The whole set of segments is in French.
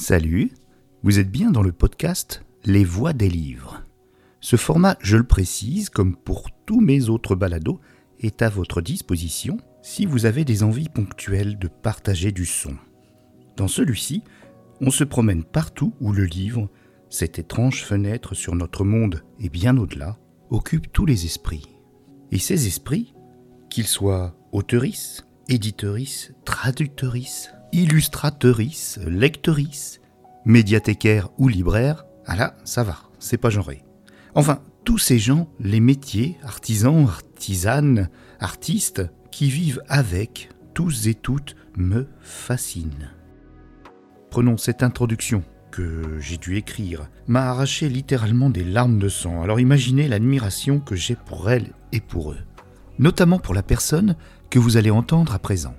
Salut, vous êtes bien dans le podcast Les Voix des livres. Ce format, je le précise, comme pour tous mes autres balados, est à votre disposition si vous avez des envies ponctuelles de partager du son. Dans celui-ci, on se promène partout où le livre, cette étrange fenêtre sur notre monde et bien au-delà, occupe tous les esprits. Et ces esprits, qu'ils soient auteuristes, éditeuristes, traducteuristes, illustrateuristes, lecteuristes, médiathécaires ou libraires, ah là, ça va, c'est pas genré. Enfin, tous ces gens, les métiers, artisans, artisanes, artistes, qui vivent avec, tous et toutes, me fascinent. Prenons cette introduction que j'ai dû écrire, m'a arraché littéralement des larmes de sang, alors imaginez l'admiration que j'ai pour elle et pour eux. Notamment pour la personne que vous allez entendre à présent.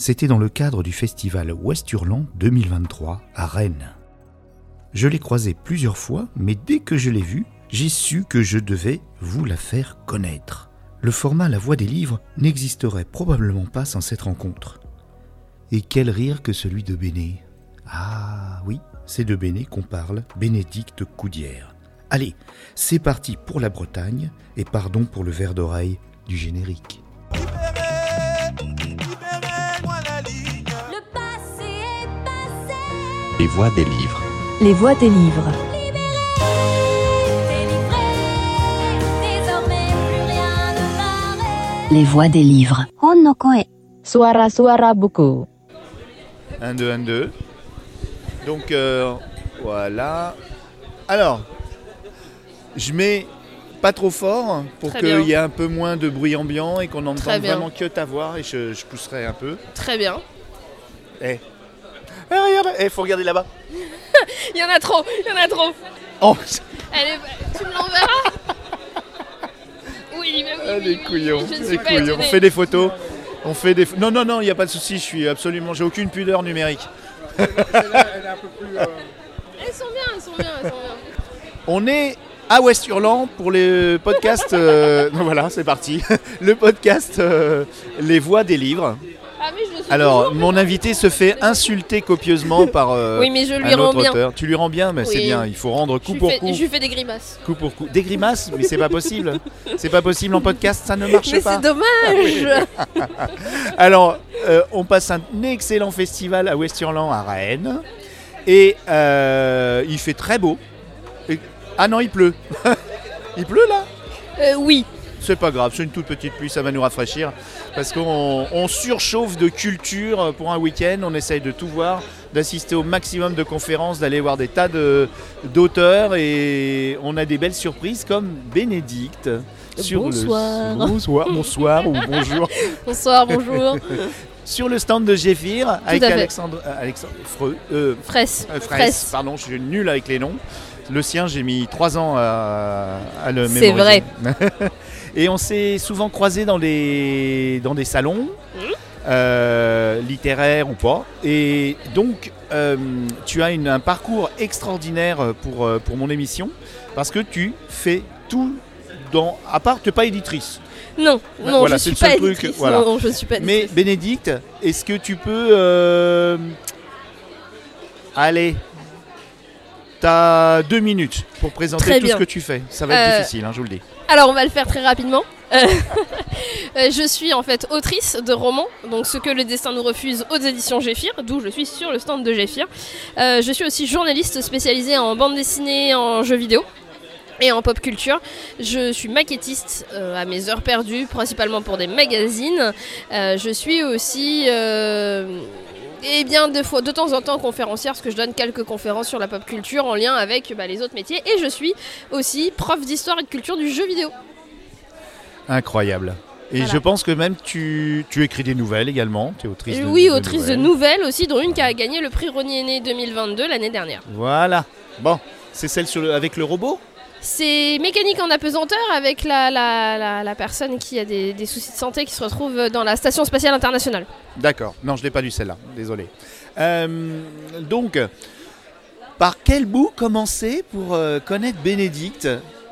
C'était dans le cadre du festival West-Hurland 2023 à Rennes. Je l'ai croisée plusieurs fois, mais dès que je l'ai vue, j'ai su que je devais vous la faire connaître. Le format La Voix des livres n'existerait probablement pas sans cette rencontre. Et quel rire que celui de Béné. Ah oui, c'est de Béné qu'on parle, Bénédicte Coudière. Allez, c'est parti pour la Bretagne, et pardon pour le verre d'oreille du générique. Les voix des livres. Les voix des livres. Les voix des livres. Suara-suara buku. 1, 2, 1, 2. Donc euh, voilà. Alors, je mets pas trop fort pour qu'il y ait un peu moins de bruit ambiant et qu'on entende Très bien. vraiment que ta voix et je, je pousserai un peu. Très bien. Eh. Eh, regarde, eh, faut regarder là-bas. Il y en a trop, il y en a trop. Oh, Elle est... Tu me l'enverras Oui, bah oui, ah, oui, les oui, couillons, oui, je ne les suis pas couillons. On fait des photos. On fait des. Non, non, non, il n'y a pas de souci. Je suis absolument. J'ai aucune pudeur numérique. Elles sont bien, elles sont bien, elles sont bien. On est à West-Hurland pour les podcasts. euh, voilà, c'est parti. Le podcast euh, Les Voix des livres. Ah mais je le suis Alors, toujours. mon invité se fait insulter copieusement par euh, Oui, mais je lui un rends autre bien. auteur. Tu lui rends bien, mais c'est Oui. bien. Il faut rendre Je coup lui pour fais- coup. Je lui fais des grimaces. Coup pour coup. Des grimaces, mais c'est pas possible. C'est pas possible en podcast, ça ne marche Mais pas. c'est dommage Alors, euh, on passe un excellent festival à West-Hurland à Rennes. Et euh, il fait très beau. Et- Ah non, il pleut. il pleut là? Euh, Oui, C'est pas grave, c'est une toute petite pluie, ça va nous rafraîchir. Parce qu'on on surchauffe de culture pour un week-end, on essaye de tout voir, d'assister au maximum de conférences, d'aller voir des tas de- d'auteurs et on a des belles surprises comme Bénédicte. Sur Bonsoir. Le, bonsoir, bonsoir ou bonjour. bonsoir, bonjour. Sur le stand de Géphir avec. Alexandre, euh, Alexandre Freux, euh, Fraisse. euh, Fraisse, Fraisse. pardon, je suis nul avec les noms. Le sien, j'ai mis trois ans à, à le C'est mémoriser. Et on s'est souvent croisés dans des, dans des salons, euh, littéraires ou pas. Et donc, euh, tu as une- un parcours extraordinaire pour, euh, pour mon émission, parce que tu fais tout dans... À part, tu n'es pas éditrice. Non, non, Voilà, je suis pas truc, éditrice. voilà. Non, non, je ne suis pas Mais. Bénédicte, est-ce que tu peux... euh, Allez, T'as deux minutes pour présenter Très tout bien. ce que tu fais. Ça va être Euh, difficile, hein, je vous le dis. Alors on va le faire très rapidement. Euh, euh, je suis en fait autrice de romans, donc ce que le destin nous refuse aux éditions Géphir, d'où je suis sur le stand de Géphir. Euh, je suis aussi journaliste spécialisée en bande dessinée, en jeux vidéo et en pop culture. Je suis maquettiste à mes heures perdues, principalement pour des magazines. Je suis aussi... euh, et bien de, fois, de temps en temps conférencière, parce que je donne quelques conférences sur la pop culture en lien avec bah, les autres métiers. Et je suis aussi prof d'histoire et de culture du jeu vidéo. Incroyable. Et Voilà. je pense que même tu, tu écris des nouvelles également. Tu es autrice de oui, de autrice de nouvelles aussi, dont une qui a gagné le prix Ronier Né 2022 l'année dernière. Voilà. Bon, c'est celle sur le- avec le robot? C'est mécanique en apesanteur avec la, la, la, la personne qui a des, des soucis de santé qui se retrouve dans la Station Spatiale Internationale. D'accord. Non, je l'ai pas lu celle-là. Désolé. Euh, donc, par quel bout commencer pour euh, connaître Bénédicte?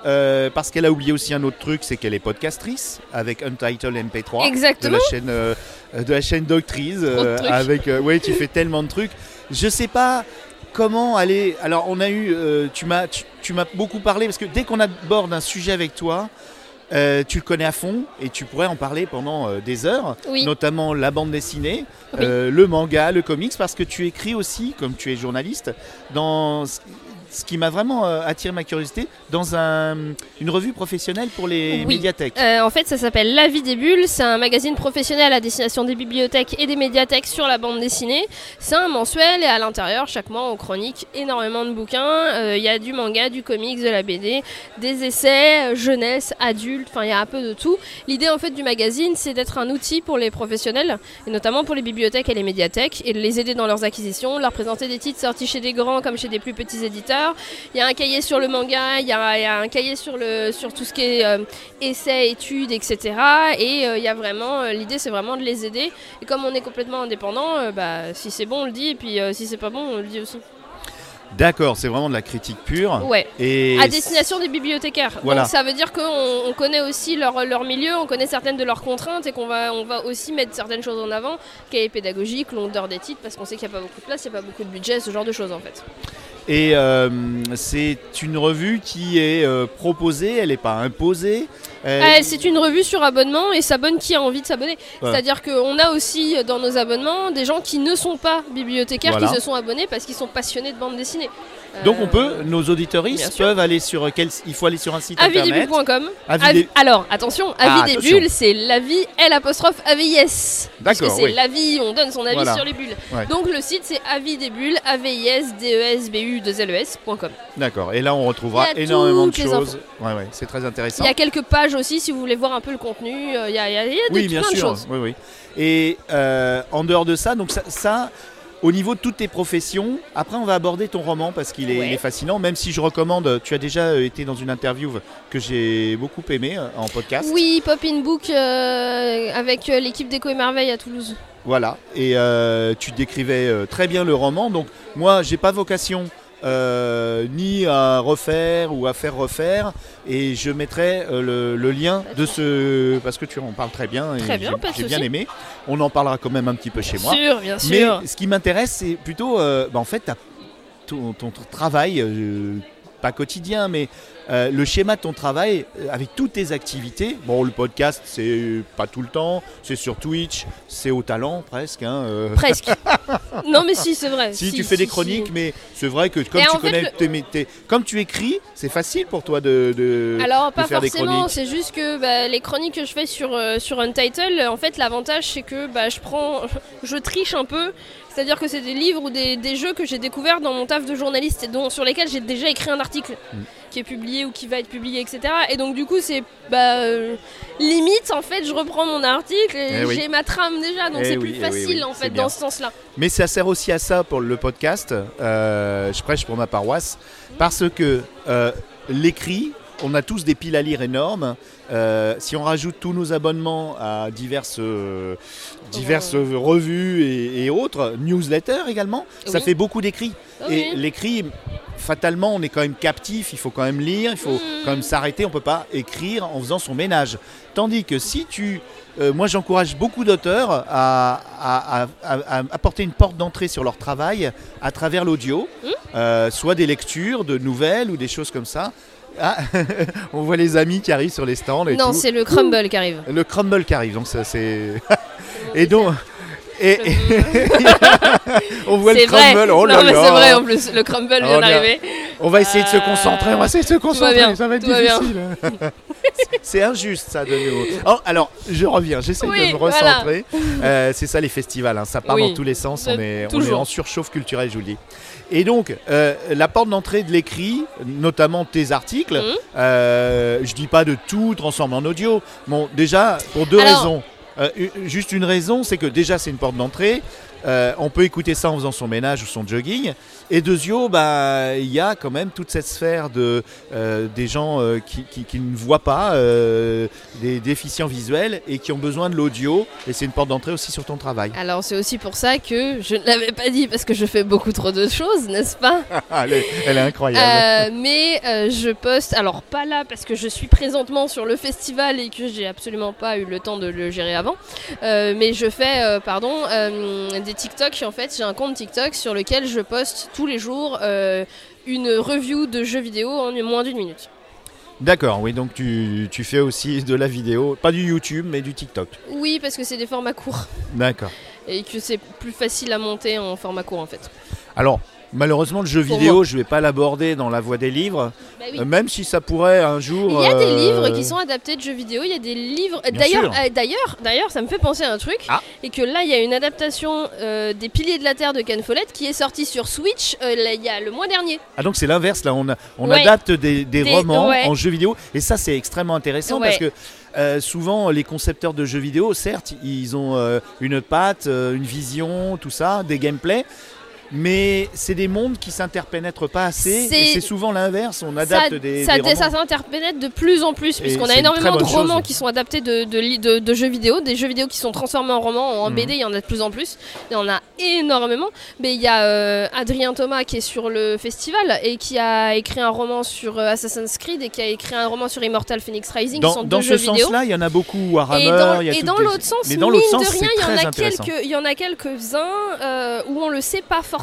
Euh, parce qu'elle a oublié aussi un autre truc, c'est qu'elle est podcastrice avec Untitled MP3 Exactement. de la chaîne euh, de la chaîne Doctrice avec ouais tu fais tellement de trucs. Je sais pas comment aller Alors, on a eu, euh, tu m'as, tu, tu m'as beaucoup parlé parce que dès qu'on aborde un sujet avec toi, euh, tu le connais à fond et tu pourrais en parler pendant euh, des heures, Oui. notamment la bande dessinée, Oui. euh, le manga, le comics, parce que tu écris aussi, comme tu es journaliste, dans ce- qui m'a vraiment euh, attiré ma curiosité, dans un- une revue professionnelle pour les Oui. médiathèques. Euh, en fait, ça s'appelle La vie des bulles. C'est un magazine professionnel à destination des bibliothèques et des médiathèques sur la bande dessinée. C'est un mensuel et à l'intérieur, chaque mois, on chronique énormément de bouquins. Euh, Il y a du manga, du comics, de la BD, des essais, jeunesse, adultes, enfin, il y a un peu de tout. L'idée, en fait, du magazine, c'est d'être un outil pour les professionnels, et notamment pour les bibliothèques et les médiathèques, et de les aider dans leurs acquisitions, leur présenter des titres sortis chez des grands comme chez des plus petits éditeurs. Il y a un cahier sur le manga, il y a, il y a un cahier sur, le, sur tout ce qui est euh, essais, études, etc. Et euh, il y a vraiment, euh, l'idée c'est vraiment de les aider. Et comme on est complètement indépendant, euh, bah, si c'est bon on le dit, et puis si c'est pas bon on le dit aussi. D'accord, c'est vraiment de la critique pure. Ouais. Et À destination des bibliothécaires. Voilà. Donc ça veut dire qu'on on connaît aussi leur, leur milieu, on connaît certaines de leurs contraintes et qu'on va, on va aussi mettre certaines choses en avant, cahier pédagogique, longueur des titres, parce qu'on sait qu'il n'y a pas beaucoup de place, il n'y a pas beaucoup de budget, ce genre de choses en fait. Et euh, c'est une revue qui est euh, proposée, elle n'est pas imposée. Euh, Euh, c'est une revue sur abonnement et s'abonne qui a envie de s'abonner. Voilà. C'est-à-dire qu'on a aussi euh, dans nos abonnements des gens qui ne sont pas bibliothécaires, Voilà. qui se sont abonnés parce qu'ils sont passionnés de bande dessinée. Donc Euh, on peut, nos auditoristes peuvent aller sur quel, il faut aller sur un site internet. Avis des- Alors, attention, Ah, avis des attention. bulles, c'est la vie L apostrophe AVIS. D'accord, c'est oui. la vie, on donne son avis Voilà. sur les bulles. Ouais. Donc le site c'est avis des bulles, AVIS, DES, BU, 2LES.com. D'accord. Et là on retrouvera énormément de choses. Ouais, ouais, c'est très intéressant. Il y a quelques pages aussi si vous voulez voir un peu le contenu. euh, Il y a, y a- y a de- Oui, bien plein de sûr. choses. Oui, oui. Et euh, en dehors de ça, donc ça, ça, au niveau de toutes tes professions, après on va aborder ton roman parce qu'il est, Ouais. il est fascinant. Même si je recommande, tu as déjà euh, été dans une interview que j'ai beaucoup aimé euh, en podcast. Oui, Pop in Book euh, avec l'équipe d'Echo et Merveille à Toulouse. Voilà. Et tu décrivais très bien le roman. Donc moi, j'ai pas vocation. Euh, ni à refaire ou à faire refaire. Et je mettrai euh, le, le lien de ce parce que tu en parles très bien et bien, j'ai- bien aimé. On en parlera quand même un petit peu chez moi. Sûr, bien Mais ce qui m'intéresse, c'est plutôt, euh, bah, en fait, ton, ton travail, pas quotidien, mais euh, le schéma de ton travail euh, avec toutes tes activités. Bon, le podcast, c'est pas tout le temps, c'est sur Twitch, c'est au talent presque. hein, euh. Presque. non mais si, c'est vrai. Si, tu fais des chroniques, si. mais c'est vrai que comme Et tu en fait, connais, le- tes comme tu écris, c'est facile pour toi de. de- Alors pas faire forcément, c'est juste que bah, les chroniques que je fais sur, sur Untitled, en fait l'avantage c'est que bah, je prends, je triche un peu, c'est-à-dire que c'est des livres ou des, des jeux que j'ai découverts dans mon taf de journaliste et dont, sur lesquels j'ai déjà écrit un article Mm. qui est publié ou qui va être publié, etc. Et donc du coup c'est bah, euh, limite en fait je reprends mon article et Eh oui. j'ai ma trame déjà, donc Eh c'est oui, plus eh facile oui, en fait dans ce sens-là. Mais ça sert aussi à ça pour le podcast. euh, je prêche pour ma paroisse. Parce que euh, l'écrit, on a tous des piles à lire énormes. Euh, si on rajoute tous nos abonnements à diverses, euh, diverses revues et, et autres, newsletters également, ça fait beaucoup d'écrits. Et l'écrit, fatalement, on est quand même captif, il faut quand même lire, il faut Mhm. quand même s'arrêter, on peut pas écrire en faisant son ménage. Tandis que si tu... euh, moi j'encourage beaucoup d'auteurs à, à- à- à- à apporter une porte d'entrée sur leur travail à travers l'audio. Euh, soit des lectures de nouvelles ou des choses comme ça. Ah, on voit les amis qui arrivent sur les stands et Non, c'est le crumble qui arrive. Le crumble qui arrive, donc ça c'est... et donc... Et, et- on voit le C'est vrai. crumble, oh là là. c'est vrai en plus, le crumble vient d'arriver. On va essayer de se concentrer, on va essayer de se concentrer, bien, ça va être tout va bien. difficile. c'est injuste ça de nous. Oh, alors, je reviens, j'essaie Oui, de me voilà. recentrer. Euh, c'est ça les festivals, hein, ça part Oui, dans tous les sens, on est, on est toujours. en surchauffe culturelle, je vous le dis. Et donc, euh, la porte d'entrée de l'écrit, notamment tes articles, Mhm. euh, je dis pas de tout transformer en audio. Bon, déjà, pour deux Alors- raisons. Euh, u- juste une raison, c'est que déjà c'est une porte d'entrée. Euh, on peut écouter ça en faisant son ménage ou son jogging. Et deuxio, bah, il y a quand même toute cette sphère de euh, des gens euh, qui, qui- qui ne voient pas, des déficients visuels et qui ont besoin de l'audio. Et c'est une porte d'entrée aussi sur ton travail. Alors c'est aussi pour ça que je ne l'avais pas dit parce que je fais beaucoup trop de choses, n'est-ce pas? Elle, est, elle est incroyable. Mais je poste, alors pas là parce que je suis présentement sur le festival et que j'ai absolument pas eu le temps de le gérer avant, mais je fais, pardon, des TikTok en fait. J'ai un compte TikTok sur lequel je poste tous les jours euh, une review de jeux vidéo en moins d'une minute. D'accord, oui, donc tu, tu fais aussi de la vidéo, pas du YouTube, mais du TikTok. Oui, parce que c'est des formats courts D'accord. et que c'est plus facile à monter en format court en fait. Alors, malheureusement, le jeu vidéo, je vais pas l'aborder dans la voie des livres, Bah oui. euh, même si ça pourrait un jour. Il y a des euh, livres qui sont adaptés de jeux vidéo, il y a des livres. D'ailleurs, euh, d'ailleurs, d'ailleurs, ça me fait penser à un truc. Ah. Et que là, il y a une adaptation euh, des Piliers de la Terre de Ken Follett qui est sortie sur Switch euh, là, il y a le mois dernier. Ah donc c'est l'inverse là, on, a- on Ouais. adapte des, des Des- romans ouais. en jeux vidéo et ça c'est extrêmement intéressant Ouais. parce que euh, souvent les concepteurs de jeux vidéo, certes, ils ont euh, une patte, euh, une vision, tout ça, des gameplays, mais c'est des mondes qui s'interpénètrent pas assez C'est- et c'est souvent l'inverse, on adapte ça, des, ça, des romans. ça s'interpénètre de plus en plus, puisqu'on a énormément de romans chose. qui sont adaptés de, de, li- de- de jeux vidéo, des jeux vidéo qui sont transformés en romans, en Mhm. BD, il y en a de plus en plus. Il y en a énormément. Mais il y a euh, Adrien Thomas qui est sur le festival et qui a écrit un roman sur euh, Assassin's Creed et qui a écrit un roman sur Immortal Phoenix Rising, qui sont Dans, dans deux ce jeux sens-là, il y en a beaucoup. Warhammer, Et dans, il y a et toutes dans des- l'autre sens, mais dans mine l'autre sens, de rien, c'est il y, en très a intéressant. quelques, il y en a quelques-uns euh, où on le sait pas forcément.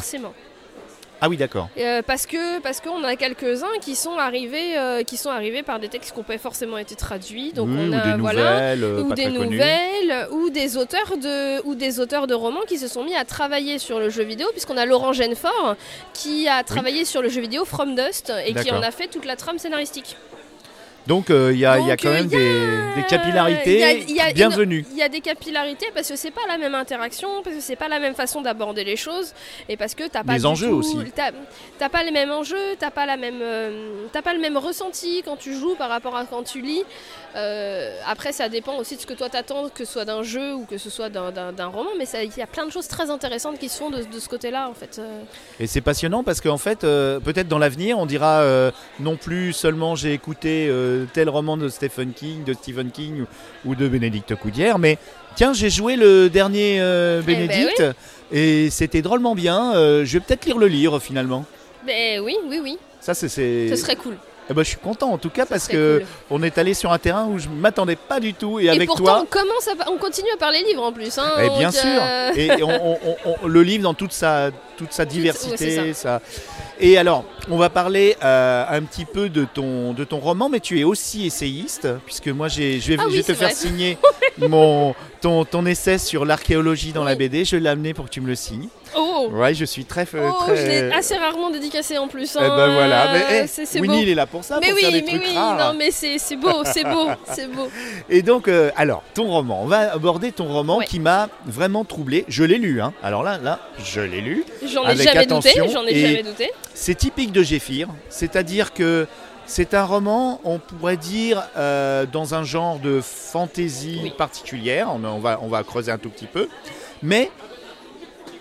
Ah oui, d'accord. Euh, parce que parce qu'on a quelques-uns qui sont arrivés euh, qui sont arrivés par des textes qui n'ont pas forcément été traduits. Donc Oui, on ou a des voilà nouvelles, euh, ou des nouvelles ou des auteurs de ou des auteurs de romans qui se sont mis à travailler sur le jeu vidéo puisqu'on a Laurent Genefort qui a travaillé sur le jeu vidéo From Dust et qui en a fait toute la trame scénaristique. Donc euh, il y, a- il y a quand euh, même y a- des, des capillarités y a- a- bienvenues. Il y a des capillarités parce que c'est pas la même interaction, parce que c'est pas la même façon d'aborder les choses, et parce que t'as pas Les du enjeux tout- aussi. T'as, t'as pas les mêmes enjeux, t'as pas la même, euh, t'as pas le même ressenti quand tu joues par rapport à quand tu lis. Euh, après, ça dépend aussi de ce que toi t'attends, que ce soit d'un jeu ou que ce soit d'un, roman, mais il y a plein de choses très intéressantes qui se font de, de ce côté-là en fait. Euh, Et c'est passionnant parce qu'en fait, euh, peut-être dans l'avenir, on dira euh, non plus seulement j'ai écouté tel roman de Stephen King, de Stephen King ou, ou de Bénédicte Coudière, mais tiens, j'ai joué le dernier ben Bénédicte et c'était drôlement bien. je vais peut-être lire le livre finalement. ben oui, oui, oui, Ça, c'est- ce serait cool. Eh ben, je suis content en tout cas parce Ce que cool. on est allé sur un terrain où je m'attendais pas du tout et, Et avec pourtant, toi. on commence à, on continue à parler livres en plus. Hein, Eh bien sûr. euh, Et on, on- on- on- le livre dans toute sa, toute sa diversité. ça. Et alors, on va parler euh, un petit peu de ton, de ton roman, mais tu es aussi essayiste, puisque moi je vais, Ah oui, je vais te faire vrai. signer mon, ton, ton essai sur l'archéologie dans la. BD. Je l'ai amené pour que tu me le signes. Oh, Ouais, je suis très. oh très... je l'ai assez rarement dédicacé en plus. Eh hein, ben voilà. Mais, euh, eh, c'est Winnie, beau. il est là pour ça, Mais pour oui, faire des mais trucs oui, rares. non, mais c'est c'est beau, c'est beau, c'est beau. Et donc, euh, alors, ton roman, on va aborder ton roman Ouais. qui m'a vraiment troublé. Je l'ai lu, hein. Alors là, là, je l'ai lu. J'en ai jamais douté, attention j'en ai et- jamais douté. C'est typique de Géphir, c'est-à-dire que c'est un roman, on pourrait dire, euh, dans un genre de fantaisie Oui. particulière. On, on va, on va creuser un tout petit peu. Mais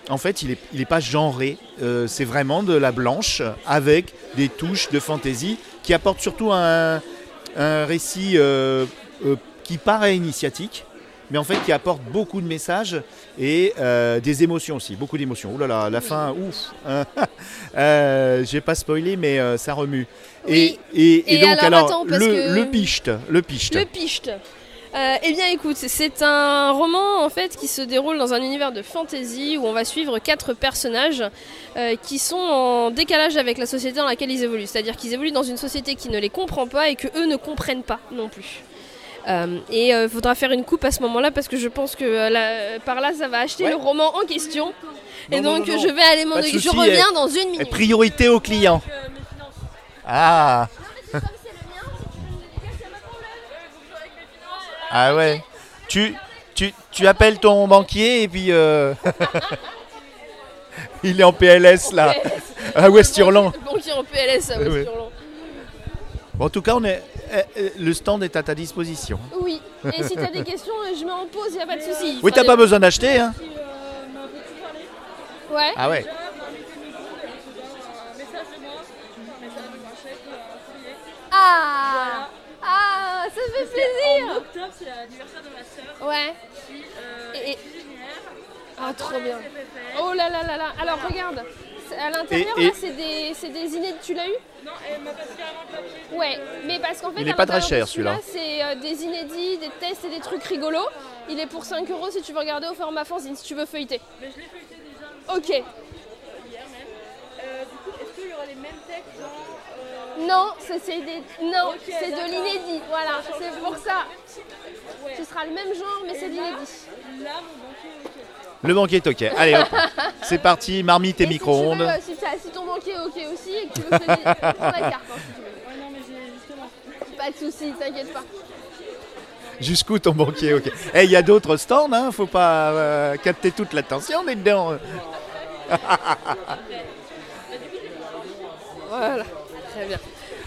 en fait, il n'est il est pas genré. Euh, c'est vraiment de la blanche avec des touches de fantaisie qui apportent surtout un, un récit euh, qui paraît initiatique. Mais en fait, qui apporte beaucoup de messages et euh, des émotions aussi, beaucoup d'émotions. Ouh là là, la fin, ouf. euh, J'ai pas spoilé, mais euh, ça remue. Oui. Et, et, et Et donc, alors, alors, attends, parce le, que- le pichte, le pichte. Le pichte. Euh, eh bien écoute, c'est un roman en fait qui se déroule dans un univers de fantasy où on va suivre quatre personnages euh, qui sont en décalage avec la société dans laquelle ils évoluent. C'est-à-dire qu'ils évoluent dans une société qui ne les comprend pas et que eux ne comprennent pas non plus. Euh, et il faudra faire une coupe à ce moment-là parce que je pense que euh, là- par là ça va acheter Ouais. le roman en question. et Non, donc non, non. je vais aller m'en. Je reviens dans une Et minute. priorité au client. Ah Ah ouais. Tu, tu, tu appelles ton banquier et puis euh, il est en PLS là, à West-Hurland. Le banquier en PLS à Ouais, ouais. West-Hurland. Bon, en tout cas, on est, euh, euh, le stand est à ta disposition. Oui, et si t'as des questions, euh, je mets en pause, y a pas de souci. Oui, t'as pas besoin d'acheter, hein Ouais. Ah ouais. Ah Ah, ça fait plaisir En octobre, c'est l'anniversaire de ma sœur. Ouais. qui, euh, Et-. Ah, trop bien. Oh là là là là. Alors regarde, à l'intérieur, là, c'est des, c'est des inédits. Tu l'as eu? Non, elle m'a passé carrément le papier. Ouais, mais parce qu'en fait, Il à est pas très cher, celui-là. C'est euh, des inédits, des tests et des trucs rigolos. Il est pour 5 euros si tu veux regarder au format fanzine, si tu veux feuilleter. Mais je l'ai feuilleté déjà Ok. hier même. Euh, du coup, est-ce qu'il y aura les mêmes textes dans. euh, Non, c'est c'est des... non, c'est de l'inédit. Voilà, c'est pour ça. Ouais. Ce sera le même genre, mais c'est de l'inédit. Là, mon banquier est ok. Le banquier est ok. Allez hop, c'est parti, marmite et, micro-ondes. si, ton banquier est ok aussi et que tu veux que je te dise, prends la carte. hein, si tu veux. Ouais, non, mais j'ai justement. Pas de soucis, t'inquiète pas. Jusqu'où ton banquier ok. Eh, il y a d'autres stands, hein, faut pas euh, capter toute l'attention dedans. Voilà, très bien.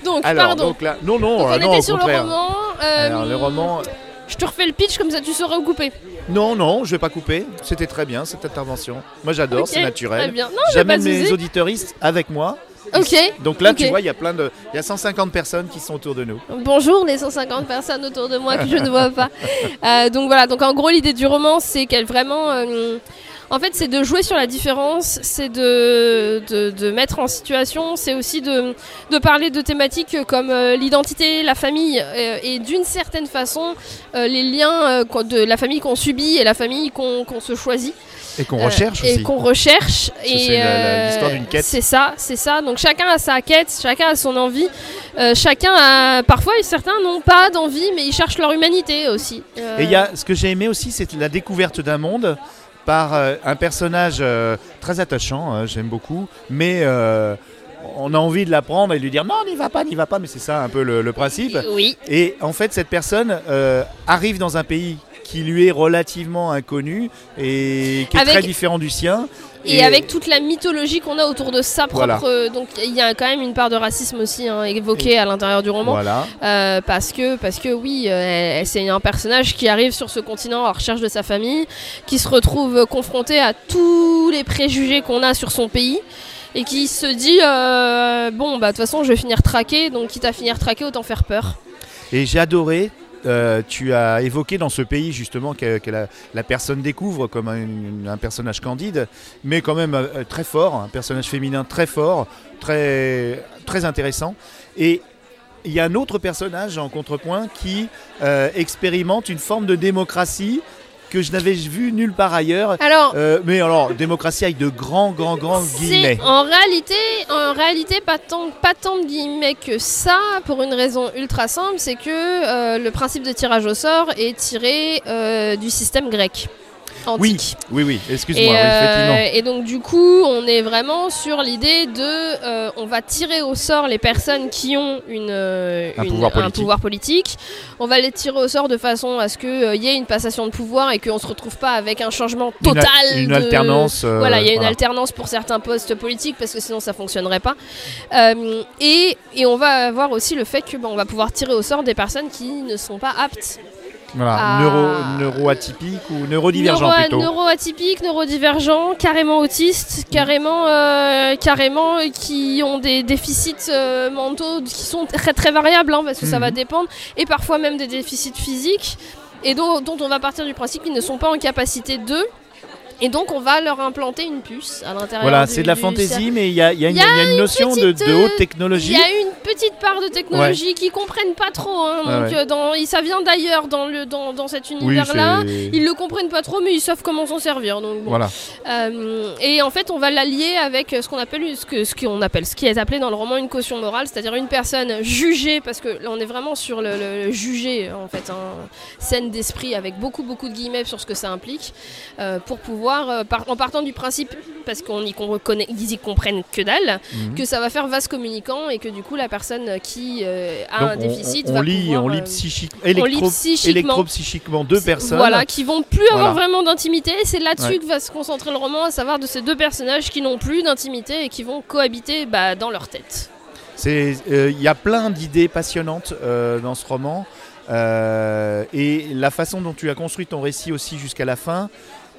Donc, Alors, pardon. donc là, non, non, Donc, on non, était au sur contraire. le roman. euh, Alors, le roman, Je te refais le pitch comme ça tu sauras où couper. non, non, je vais pas couper. C'était très bien cette intervention. Moi, j'adore, c'est naturel. J'amène mes soucis. auditeuristes avec moi. Ok. Donc là, tu vois, il y a plein de, il y a 150 personnes qui sont autour de nous. Bonjour les 150 personnes autour de moi que je ne vois pas. Euh, donc voilà, donc en gros l'idée du roman c'est qu'elle vraiment... euh, en fait c'est de jouer sur la différence, c'est de, de, de mettre en situation, c'est aussi de, de parler de thématiques comme euh, l'identité, la famille euh, et d'une certaine façon euh, les liens de la famille qu'on subit et la famille qu'on qu'on se choisit. Et qu'on Euh, recherche et aussi. qu'on recherche et c'est euh, l'histoire d'une quête. c'est ça c'est ça donc chacun a sa quête chacun a son envie Euh, chacun a parfois certains n'ont pas d'envie mais ils cherchent leur humanité aussi Et il y a, ce que j'ai aimé aussi, c'est la découverte d'un monde par un personnage très attachant, hein, j'aime beaucoup, mais on a envie de l'apprendre et de lui dire non, n'y va pas, n'y va pas, mais c'est ça un peu le, le principe. oui Et en fait, cette personne euh, arrive dans un pays qui lui est relativement inconnu et qui est Avec- très différent du sien. et, avec toute la mythologie qu'on a autour de sa propre Voilà. euh, donc il y a quand même une part de racisme aussi hein, évoquée à l'intérieur du roman Voilà. Euh, parce que parce que oui, euh, c'est un personnage qui arrive sur ce continent la recherche de sa famille, qui se retrouve confronté à tous les préjugés qu'on a sur son pays et qui se dit euh, bon bah de toute façon je vais finir traqué, donc quitte à finir traqué autant faire peur. Et j'ai adoré. Euh, tu as évoqué dans ce pays justement que, la, personne découvre comme un, personnage candide, mais quand même euh, très fort, un personnage féminin très fort, très, très intéressant. Et il y a un autre personnage en contrepoint qui euh, expérimente une forme de démocratie que je n'avais vu nulle part ailleurs. Alors Euh, mais alors, démocratie avec de grands, grands, grands guillemets. En réalité, en réalité pas tant, pas tant de guillemets que ça, pour une raison ultra simple, c'est que euh, le principe de tirage au sort est tiré euh, du système grec antique. oui, oui, excuse-moi, Et, oui, euh, effectivement. et donc du coup, on est vraiment sur l'idée de, euh, on va tirer au sort les personnes qui ont une, euh, Un une- pouvoir politique. pouvoir politique. On va les tirer au sort de façon à ce qu'il y ait une passation de pouvoir et qu'on se retrouve pas avec un changement total. une de- alternance, euh, voilà, il y a une voilà. alternance pour certains postes politiques parce que sinon ça fonctionnerait pas. Euh, et, et on va avoir aussi le fait que on va pouvoir tirer au sort des personnes qui ne sont pas aptes Voilà, à- neuro, neuroatypique ou neurodivergent Neuro- plutôt. Neuroatypiques, neurodivergents, carrément autistes, carrément, euh, carrément qui ont des déficits euh, mentaux qui sont très très variables hein, parce que ça va Mhm. dépendre et parfois même des déficits physiques et dont, dont on va partir du principe qu'ils ne sont pas en capacité d'eux. Et donc on va leur implanter une puce à l'intérieur. Voilà, c'est de la fantaisie, mais il y a, il y a une, y a notion de, petite, de haute euh, technologie. Il y a une de technologie qu'ils comprennent pas trop. hein, Ouais, donc ouais. euh, dans, ça vient d'ailleurs dans, le, dans, dans cet Oui, univers-là. c'est- ils le comprennent pas trop, mais ils savent comment s'en servir. Donc bon. Voilà. Euh, et en fait, on va l'allier avec ce qu'on appelle ce que ce qu'on appelle ce qui est appelé dans le roman une caution morale, c'est-à-dire une personne jugée, parce que là on est vraiment sur le, le- jugé en fait, hein, scène d'esprit avec beaucoup beaucoup de guillemets sur ce que ça implique, euh, pour pouvoir euh, par- en partant du principe, parce qu'on y ils y comprennent que dalle, Mhm. que ça va faire vase communicant et que du coup la personne qui euh, a Donc, un on- déficit on, va lit, pouvoir, on lit euh, psychique, électro, psychiquement. électropsychiquement deux personnes. Voilà, qui vont plus avoir vraiment d'intimité. Et c'est là-dessus Ouais. que va se concentrer le roman, à savoir de ces deux personnages qui n'ont plus d'intimité et qui vont cohabiter bah, dans leur tête. C'est, euh, Il y a plein d'idées passionnantes euh, dans ce roman. Euh, et la façon dont tu as construit ton récit aussi jusqu'à la fin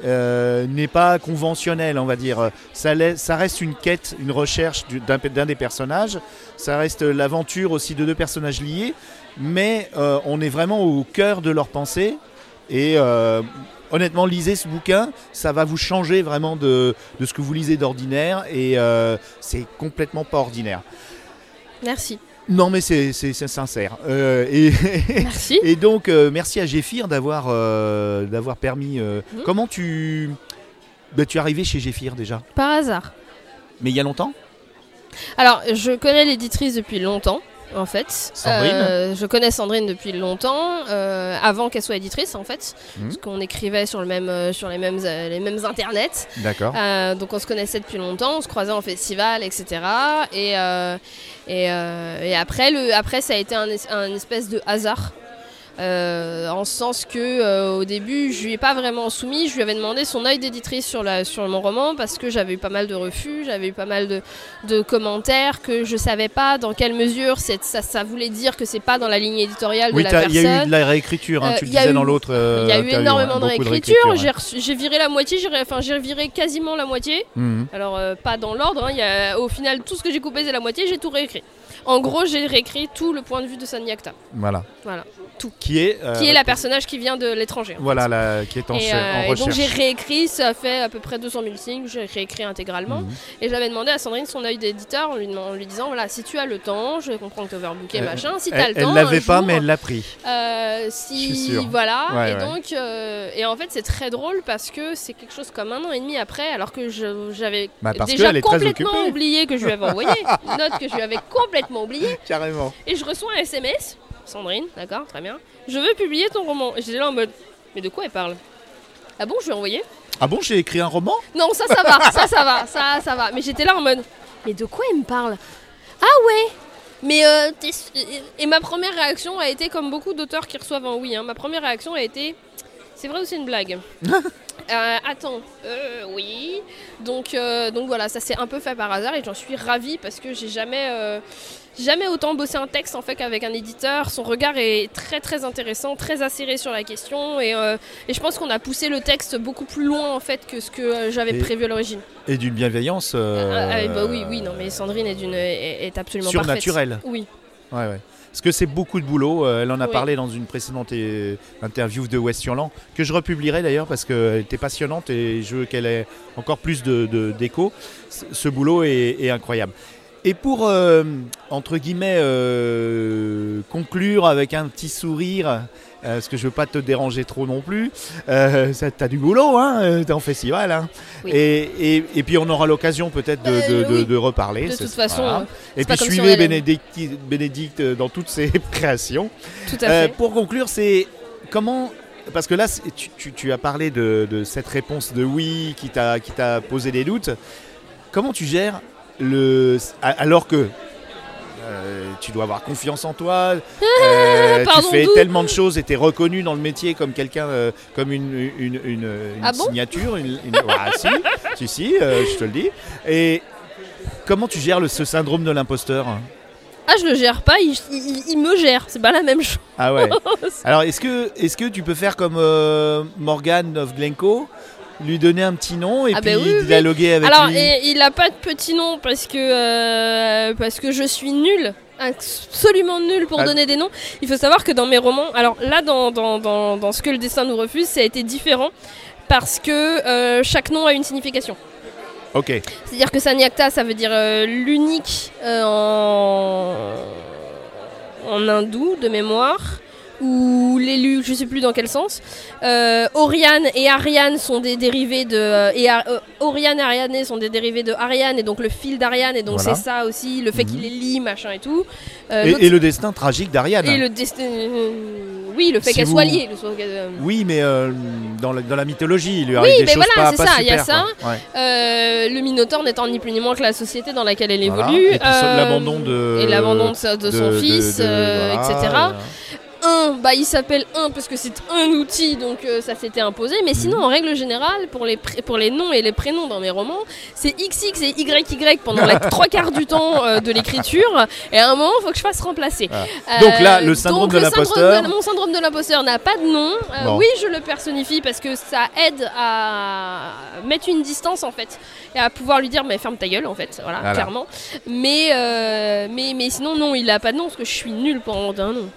euh, n'est pas conventionnelle, on va dire. Ça, reste une quête, une recherche du- d'un, des personnages. Ça reste l'aventure aussi de deux personnages liés. Mais euh, on est vraiment au cœur de leur pensée. Et honnêtement, lisez ce bouquin, ça va vous changer vraiment de, ce que vous lisez d'ordinaire et c'est complètement pas ordinaire. Merci. Non, mais c'est sincère. Euh, et, Merci. et donc, euh, merci à Géphir d'avoir euh, d'avoir permis. Mhm. Comment tu. bah, tu es arrivé chez Géphir déjà? Par hasard. Mais il y a longtemps? Alors, je connais l'éditrice depuis longtemps, en fait. Sandrine Euh, Je connais Sandrine depuis longtemps, euh, avant qu'elle soit éditrice, en fait. Mhm. Parce qu'on écrivait sur, le même, euh, sur les, mêmes, les mêmes internets. D'accord. Donc on se connaissait depuis longtemps, on se croisait en festival, etc. Et, et, et après, le, après, ça a été un, es- un espèce de hasard. Euh, en ce sens que euh, au début je lui ai pas vraiment soumis, je lui avais demandé son œil d'éditrice sur, la, sur mon roman parce que j'avais eu pas mal de refus, j'avais eu pas mal de, de commentaires que je savais pas dans quelle mesure ça, ça voulait dire que c'est pas dans la ligne éditoriale Oui, de la personne. il y a eu de la réécriture, hein, Euh, tu le disais eu- dans l'autre. euh, Il y a eu énormément hein, de réécriture, j'ai viré la moitié, j'ai enfin j'ai viré quasiment la moitié. Mhm. Alors, pas dans l'ordre, hein, au final, tout ce que j'ai coupé, c'est la moitié, j'ai tout réécrit. En gros, j'ai réécrit tout le point de vue de Sanya Akhtar, Voilà. Voilà. Tout. Qui est. euh, qui est la personnage qui vient de l'étranger. Voilà, la, qui est en, Et, cher- euh, en et donc recherche. j'ai réécrit, ça fait à peu près 200 000 signes, j'ai réécrit intégralement. Mhm. Et j'avais demandé à Sandrine son œil d'éditeur en lui, demandant- en lui disant voilà, si tu as le temps, je comprends que tu overbooké, Elle- machin, si tu as Elle le temps. elle l'avait pas, jour, mais elle l'a pris. euh, Je si suis sûr. voilà Ouais, et ouais. donc euh, et en fait c'est très drôle parce que c'est quelque chose comme un an et demi après alors que j'avais Bah, déjà complètement oublié que je lui avais envoyé une note que je lui avais complètement oubliée Carrément. et je reçois un SMS Sandrine d'accord très bien. Je veux publier ton roman. Et j'étais là en mode mais de quoi elle parle? Ah bon je lui ai envoyé. Ah bon, j'ai écrit un roman? Non ça ça va ça ça va ça ça va. Mais j'étais là en mode mais de quoi elle me parle? Ah ouais. Mais euh, et ma première réaction a été comme beaucoup d'auteurs qui reçoivent un oui. hein, ma première réaction a été c'est vrai ou c'est une blague? Euh, Attends, euh, oui. Donc, euh, donc voilà, ça s'est un peu fait par hasard et j'en suis ravie parce que j'ai jamais, jamais autant bossé un texte en fait qu'avec un éditeur. Son regard est très très intéressant, très acéré sur la question et, euh, et je pense qu'on a poussé le texte beaucoup plus loin en fait que ce que euh, j'avais prévu à l'origine. Et d'une bienveillance. euh, Ah, ah, bah oui, oui, non, mais Sandrine est, d'une, est, est absolument Surnaturelle. parfaite. Oui. Ouais, ouais. Parce que c'est beaucoup de boulot. Elle en a Oui. parlé dans une précédente interview de West Surland, que je republierai d'ailleurs parce qu'elle était passionnante et je veux qu'elle ait encore plus de, de- d'écho. C- Ce boulot est, est incroyable. Et pour, euh, entre guillemets, euh, conclure avec un petit sourire, euh, parce que je veux pas te déranger trop non plus, ça- t'as du boulot, hein, t'es en festival. Hein. Oui. Et, et- et puis on aura l'occasion peut-être de, de- de- oui. de reparler. De toute façon, voilà. Et puis si suivez Bénédicte, Bénédicte dans toutes ses créations. tout à fait. pour conclure, c'est comment. Parce que là, tu, tu- tu as parlé de, de cette réponse de oui qui t'a posé des doutes. Comment tu gères le. Alors que. euh, tu dois avoir confiance en toi. euh, tu fais tellement de choses et tu es reconnu dans le métier comme quelqu'un, euh, comme une, une, une- une Ah bon signature. Ah, si, si, si, je te le dis. Et comment tu gères le, ce syndrome de l'imposteur? Ah, je le gère pas, il, il- il me gère, c'est pas la même chose. Ah ouais. Alors est-ce que, est que tu peux faire comme Morgan of Glencoe lui donner un petit nom et Ah puis bah oui, oui. dialoguer avec Alors, lui et- il a pas de petit nom parce que, euh, parce que je suis nulle, absolument nulle pour Ah. donner des noms. Il faut savoir que dans mes romans, alors là, dans, dans, dans, dans Ce que le destin nous refuse, ça a été différent parce que euh, chaque nom a une signification. Ok. C'est-à-dire que Sanyakta, ça veut dire euh, l'unique euh, en... en hindou de mémoire, ou l'élu, je sais plus dans quel sens. Euh, Oriane et Ariane sont des dérivés de. euh, et Ar- euh, Oriane et Ariane sont des dérivés de Ariane, et donc le fil d'Ariane, et donc Voilà. c'est ça aussi, le fait qu'il Mhm. les lie, machin et tout. Euh, Et, et le destin tragique d'Ariane. et le destin. oui, le fait Si qu'elle vous- soit liée. le Oui, mais dans, la, dans la mythologie, il lui Oui, arrive des mais choses voilà, pas, c'est pas ça, il y a ça. le Minotaure n'étant ni plus ni moins que la société dans laquelle elle Voilà. évolue. Et l'abandon de- Et l'abandon de, sa- de son de- fils, voilà, etc. bah il s'appelle un parce que c'est un outil, donc euh, ça s'était imposé. Mais sinon, Mhm. en règle générale, pour les, pour les noms et les prénoms dans mes romans, c'est XX et YY pendant les trois quarts du temps euh, de l'écriture. Et à un moment, il faut que je fasse remplacer. Euh, Donc là, le syndrome donc de l'imposteur- Mon syndrome de l'imposteur n'a pas de nom. Bon. Oui, je le personnifie parce que ça aide à mettre une distance en fait et à pouvoir lui dire mais ferme ta gueule en fait, voilà, Voilà. clairement. Mais, euh, mais mais sinon non, il a pas de nom parce que je suis nulle pour en un nom.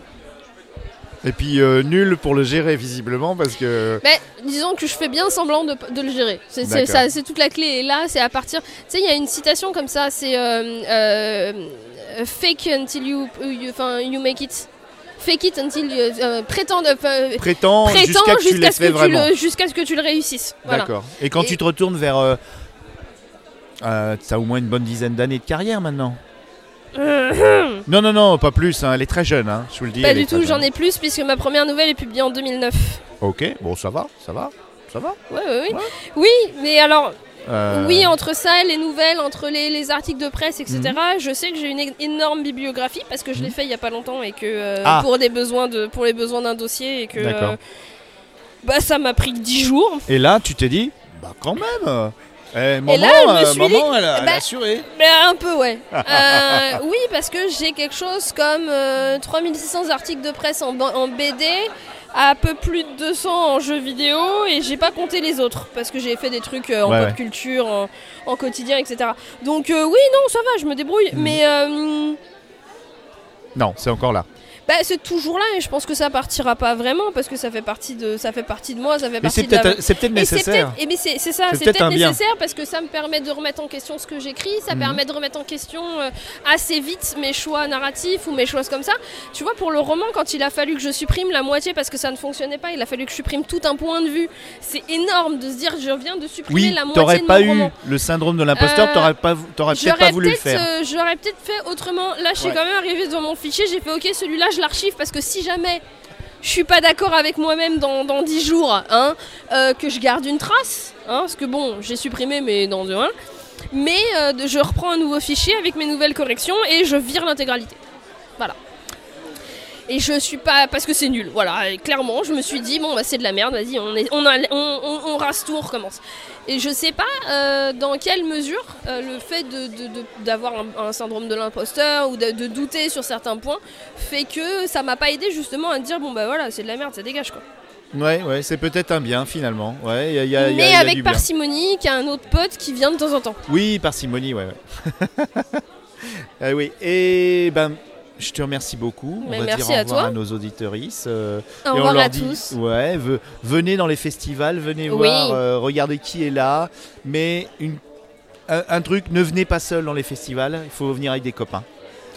Et puis euh, nul pour le gérer visiblement parce que. Mais disons que je fais bien semblant de, de le gérer. C'est toute la clé. Et là, c'est à partir. Tu sais, il y a une citation comme ça. C'est euh, euh, fake until you, you, enfin, you make it. Fake it until you, euh, prétends, euh, prétends jusqu'à tu ce que tu le jusqu'à ce que tu le réussisses. Voilà. D'accord. Et quand Et- tu te retournes vers. Euh, euh, T'as au moins une bonne dizaine d'années de carrière maintenant. Non, non, non, pas plus. hein, Elle est très jeune, hein, je vous le dis. Pas du tout. J'en ai plus puisque ma première nouvelle est publiée en 2009. Ok, bon, ça va, ça va, ça va. Ouais, ouais, oui. Oui, mais alors, Euh, oui, entre ça, les nouvelles, entre les, les articles de presse, etc. Mhm. Je sais que j'ai une énorme bibliographie parce que je l'ai fait il y a pas longtemps et que euh, Ah. pour des besoins de pour les besoins d'un dossier et que euh, bah ça m'a pris 10 jours. Et là, tu t'es dit, bah quand même. Eh, maman, là, je me euh, suis maman, dit, elle, a, elle a bah, assuré. Un peu ouais. Euh, oui, parce que j'ai quelque chose comme euh, 3600 articles de presse en, en BD. Un peu plus de 200 en jeux vidéo et j'ai pas compté les autres parce que j'ai fait des trucs euh, en Ouais, pop ouais. culture, en, en quotidien, etc. Donc euh, oui, non, ça va, je me débrouille. Mhm. Mais Non, c'est encore là. Bah, c'est toujours là et je pense que ça partira pas vraiment parce que ça fait partie de ça fait partie de moi, ça fait Mais partie de la- c'est peut-être Et nécessaire. eh ben, c'est ça, C'est peut-être nécessaire parce que ça me permet de remettre en question ce que j'écris, ça Mhm. permet de remettre en question euh, assez vite mes choix narratifs ou mes choses comme ça. Tu vois, pour le roman, quand il a fallu que je supprime la moitié parce que ça ne fonctionnait pas, il a fallu que je supprime tout un point de vue. C'est énorme de se dire je viens de supprimer Oui, la moitié t'aurais pas eu le syndrome de l'imposteur, Euh, t'aurais pas, t'aurais peut-être pas voulu le peut-être, faire. euh, j'aurais peut-être fait autrement. Là, je suis Ouais. quand même arrivée devant mon fichier. J'ai fait OK, celui-là, je l'archive parce que si jamais je suis pas d'accord avec moi-même dans, dans 10 jours, hein, euh, que je garde une trace, hein, parce que bon, j'ai supprimé, mais dans un. Mais euh, je reprends un nouveau fichier avec mes nouvelles corrections et je vire l'intégralité. Voilà. Et je suis pas. Parce que c'est nul. Voilà, clairement, je me suis dit, bon, bah c'est de la merde, vas-y, on, est, on, a- on- on rase tout, on recommence. Et je sais pas euh, dans quelle mesure euh, le fait de- de- de- d'avoir un, un syndrome de l'imposteur ou de, douter sur certains points fait que ça m'a pas aidé justement à dire, bon, bah voilà, c'est de la merde, ça dégage quoi. Ouais, ouais, c'est peut-être un bien finalement. Ouais, y a, y a- y a- Mais y a avec du bien. parcimonie, qui a un autre pote qui vient de temps en temps. Oui, parcimonie, ouais. ouais. Euh, oui, et ben, je te remercie beaucoup. Mais on va merci dire au à revoir toi. à nos auditorices. euh, Au et on leur à dit, tous. ouais, ve- venez dans les festivals, venez Oui. voir, euh, regardez qui est là. Mais une, un, un truc, ne venez pas seul dans les festivals. Il faut venir avec des copains.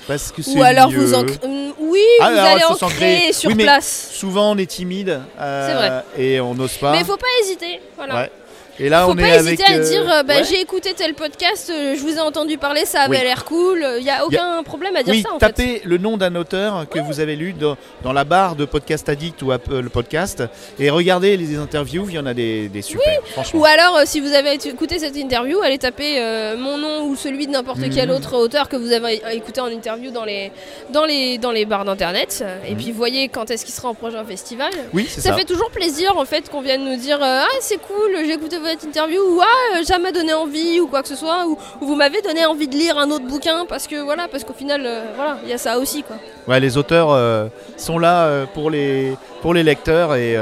Parce que Ou alors mieux. vous en... Hum, Oui, Ah, vous alors, allez il en créer créer. sur Oui, place. Souvent, on est timide. euh, vrai. Et on n'ose pas. Mais faut pas hésiter. Voilà. Ouais. Et là, Faut on pas est hésiter avec. à euh, dire euh, bah, ouais. j'ai écouté tel podcast, euh, je vous ai entendu parler, ça avait Oui. l'air cool. Il y a aucun problème à dire Oui, ça en fait. tapez le nom d'un auteur que vous avez lu dans, dans la barre de Podcast Addict ou Apple Podcast et regardez les interviews, il y en a des, des super, franchement. Ou alors, euh, si vous avez écouté cette interview, allez taper euh, mon nom ou celui de n'importe Mhm. quel autre auteur que vous avez écouté en interview dans les, dans les, dans les bars d'internet. Et Mhm. puis voyez quand est-ce qu'il sera en prochain festival. Oui, c'est Ça, ça. fait toujours plaisir en fait qu'on vienne nous dire euh, Ah, c'est cool, j'ai écouté votre interview, ou Ah, euh, ça m'a donné envie, ou quoi que ce soit, ou, ou vous m'avez donné envie de lire un autre bouquin parce que voilà, parce qu'au final, euh, voilà, il y a ça aussi quoi. Ouais, les auteurs euh, sont là pour les, pour les lecteurs et,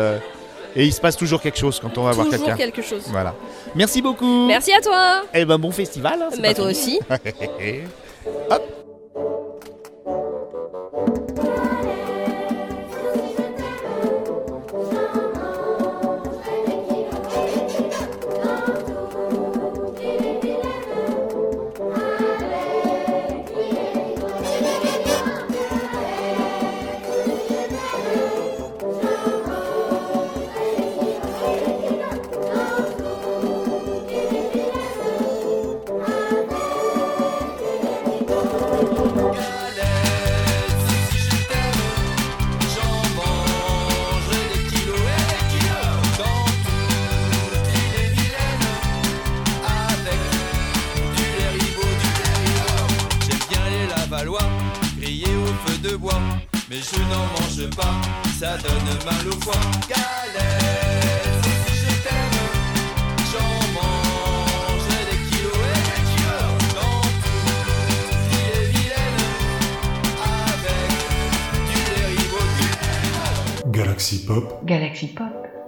et il se passe toujours quelque chose quand on va voir Toujours quelqu'un. quelque chose. Voilà. Merci beaucoup. Merci à toi, Et ben bon festival. hein, mais toi fini. aussi. Hop.